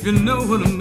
if you know what I mean.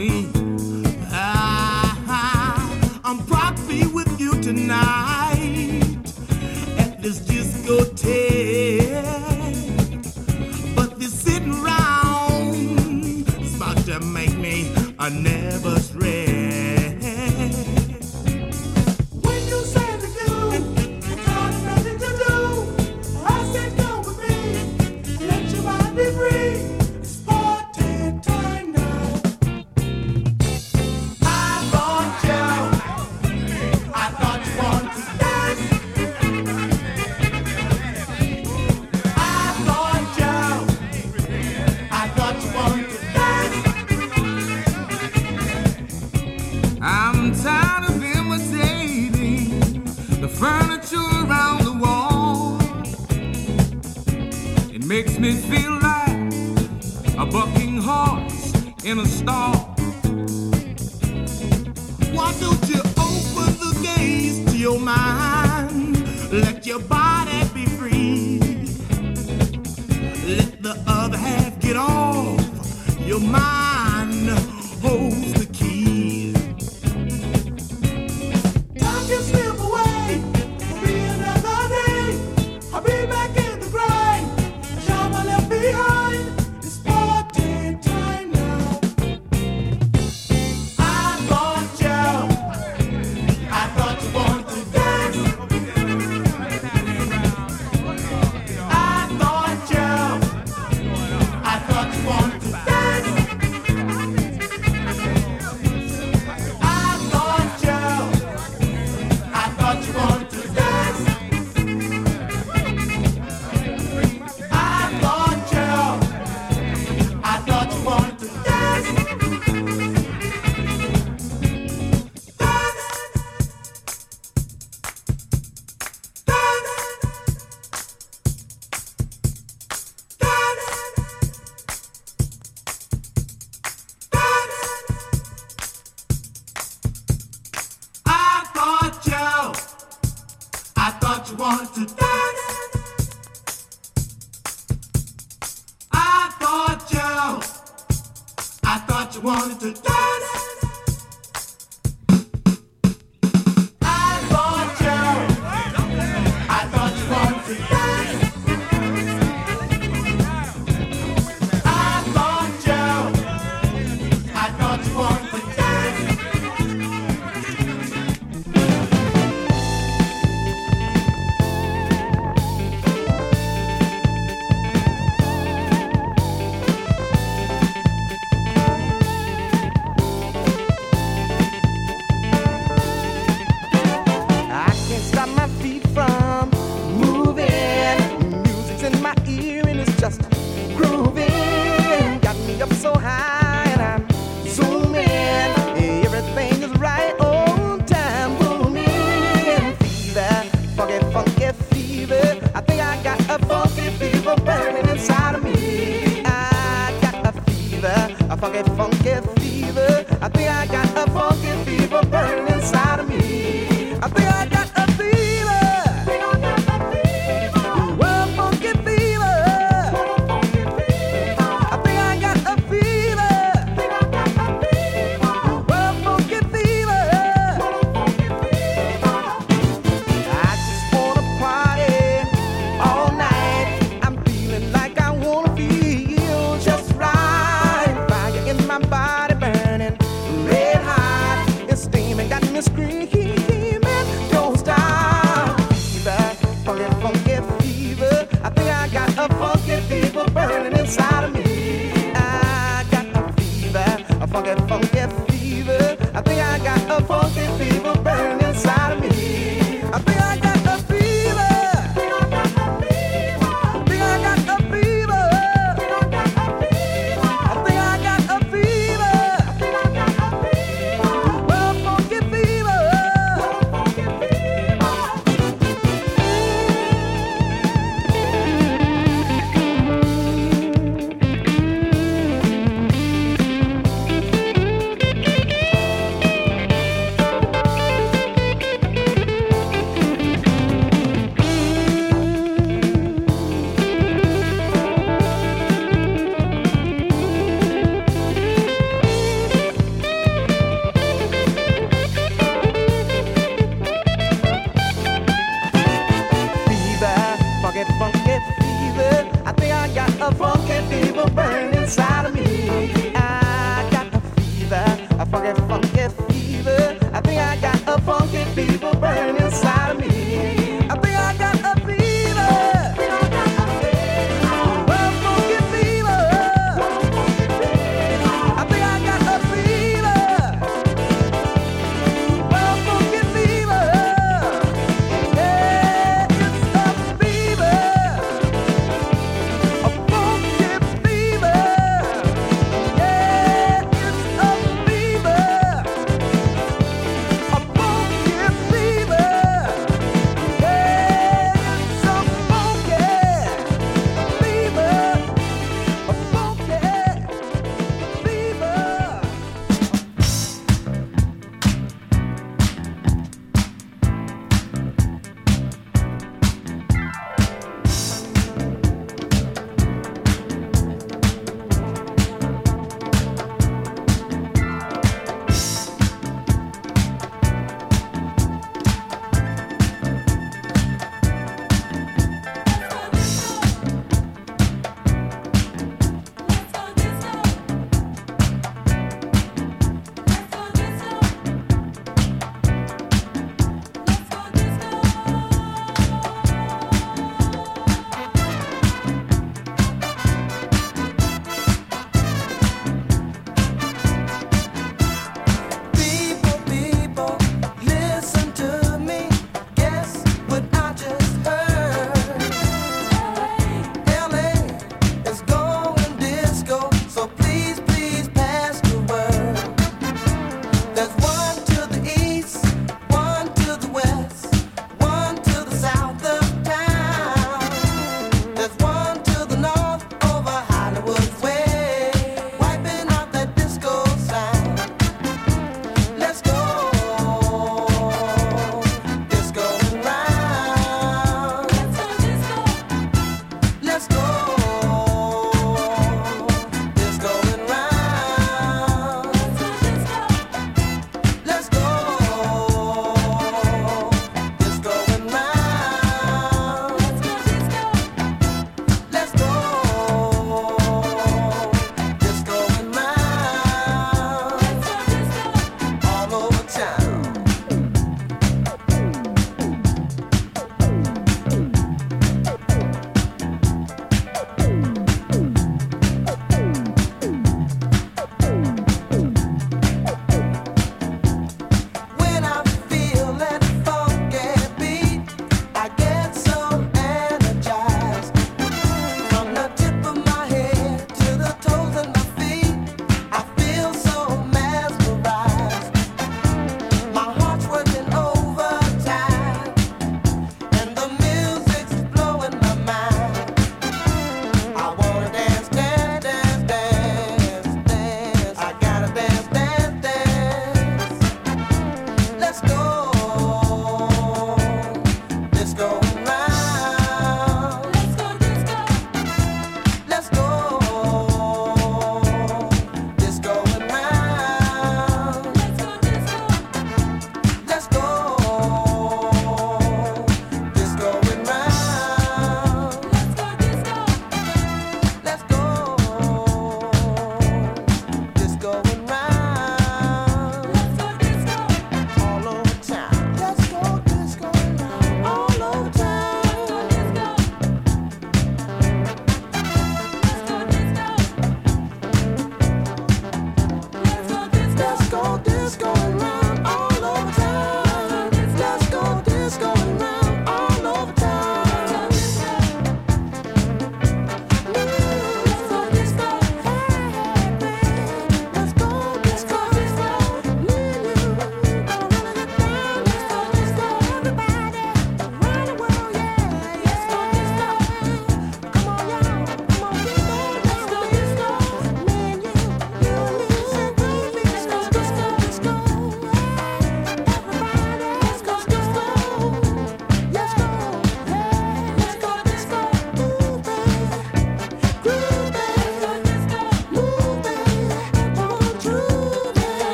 around.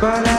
But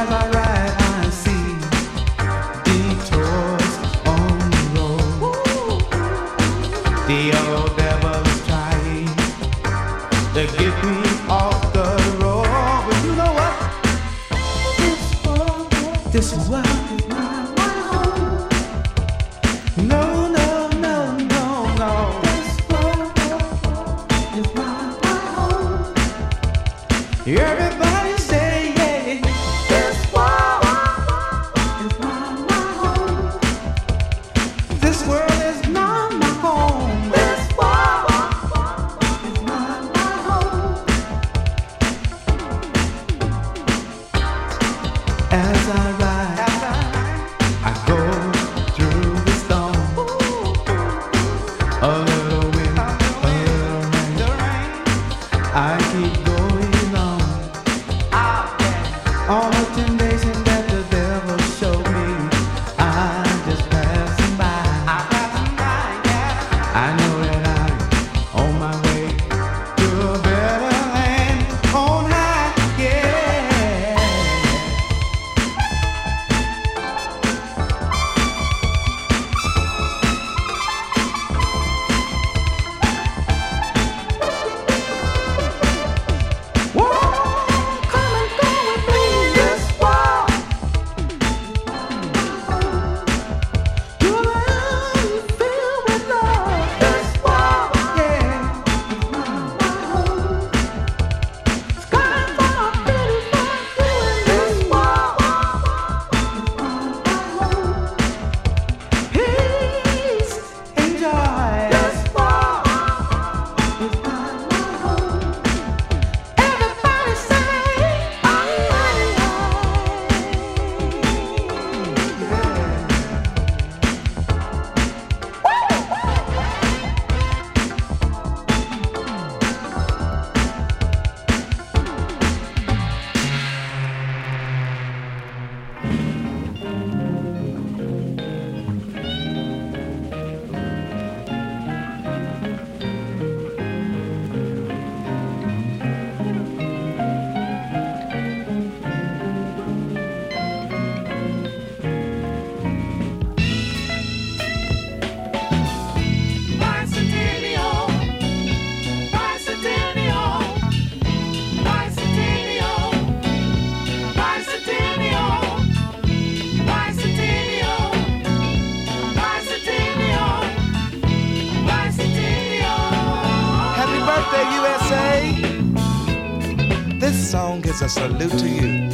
a salute to you.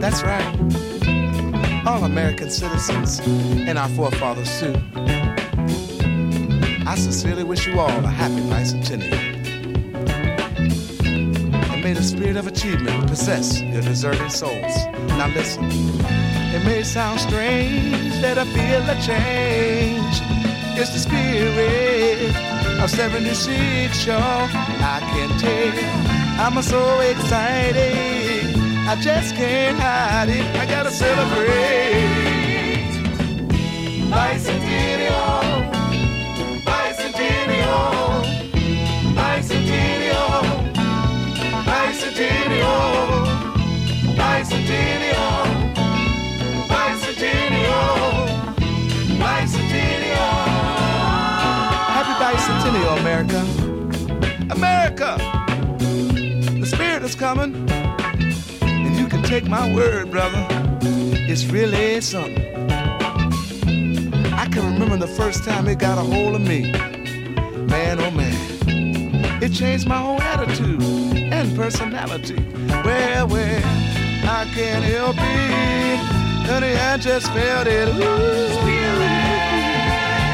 That's right. All American citizens and our forefathers too. I sincerely wish you all a happy bicentennial. And may the spirit of achievement possess your deserving souls. Now listen. It may sound strange that I feel a change. It's the spirit of 76, y'all. I can take I'm so excited. I just can't hide it. I gotta celebrate. Bicentennial. is coming. And you can take my word, brother, it's really something. I can remember the first time it got a hold of me. Man, oh man, it changed my whole attitude and personality. Well, well, I can't help it. Honey, I just felt it. Ooh.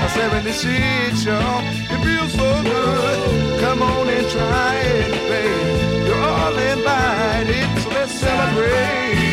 I said when this shit, y'all, it feels so good. Come on and try it, baby darling bite. It's let's celebrate.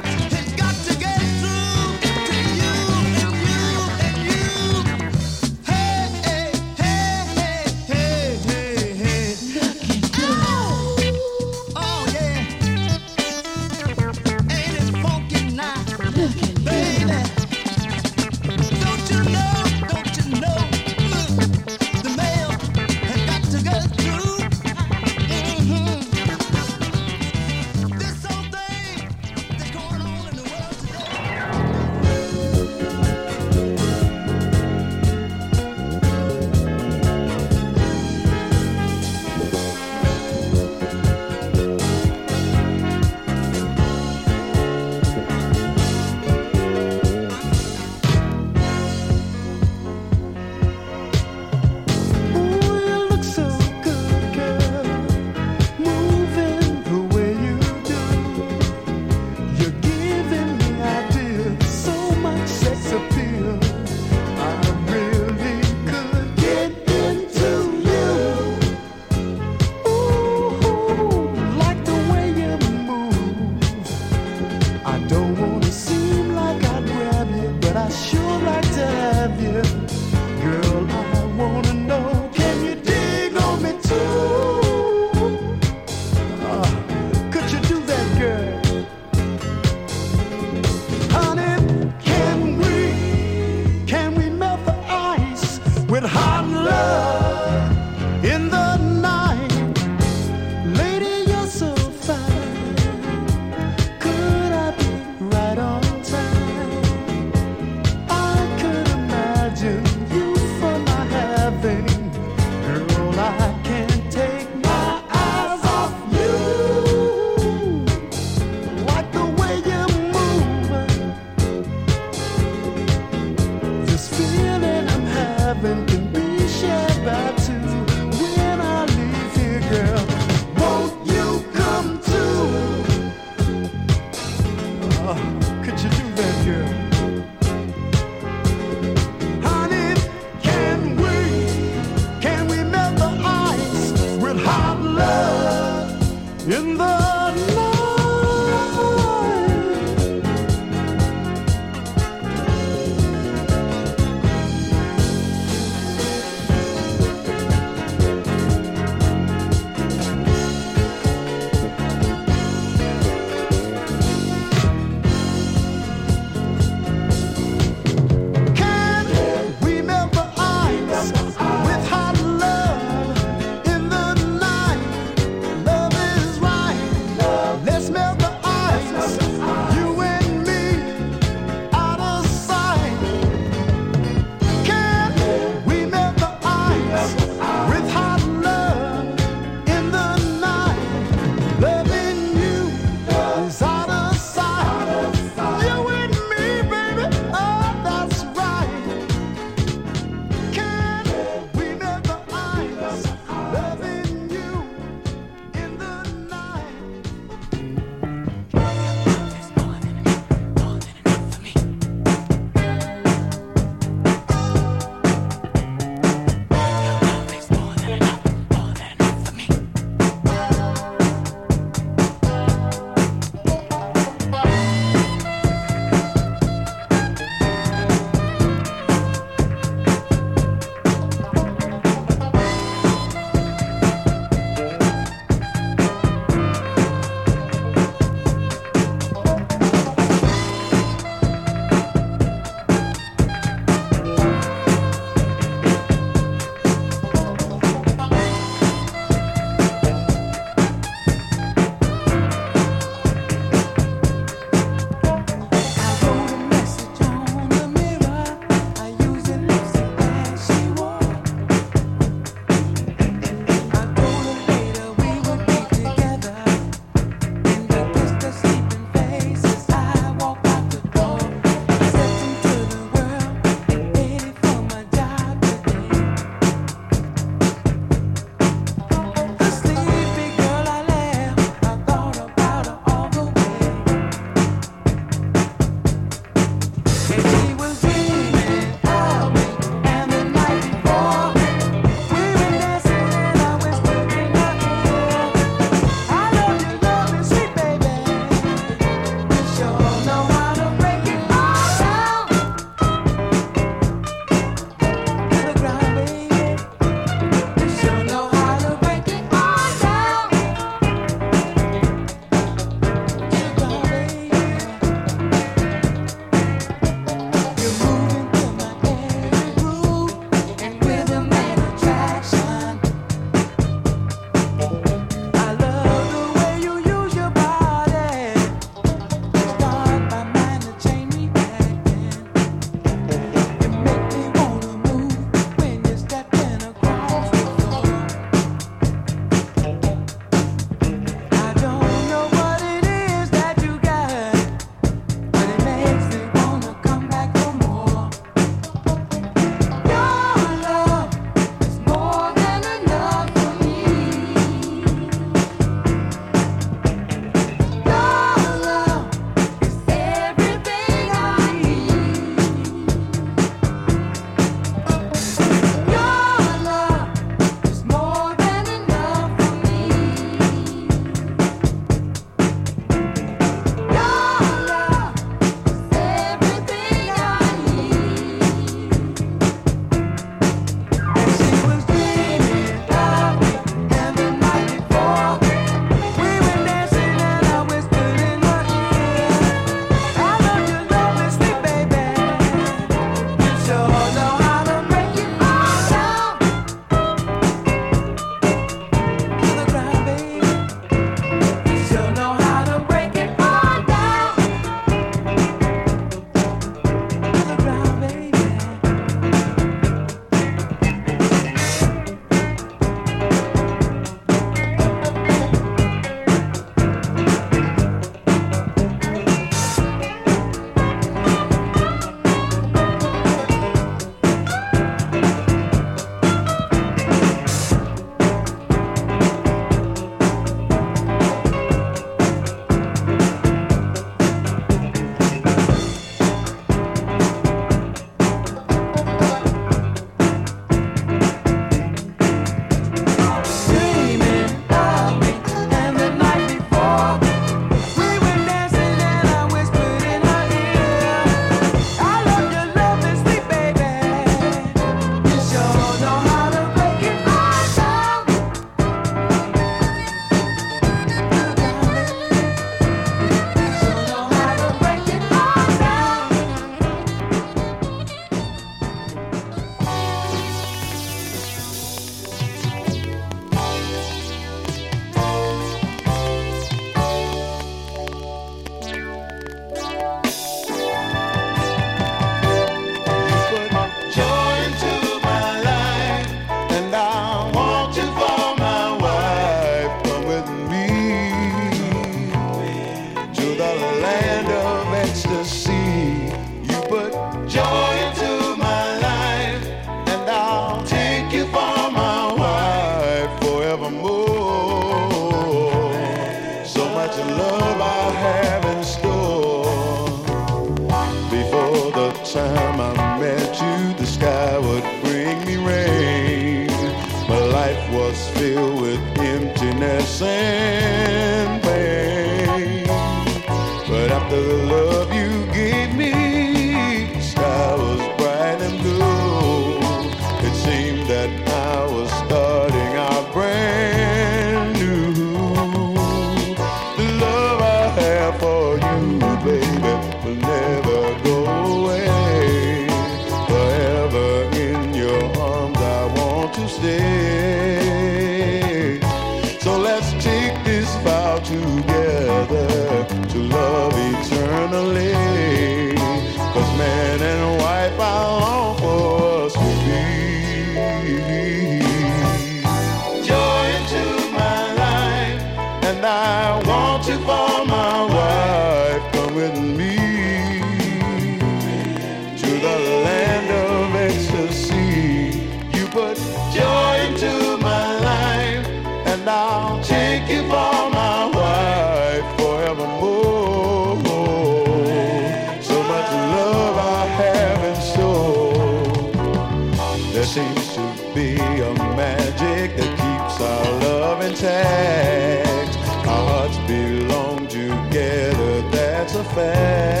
Intact. Our hearts belong together, that's a fact.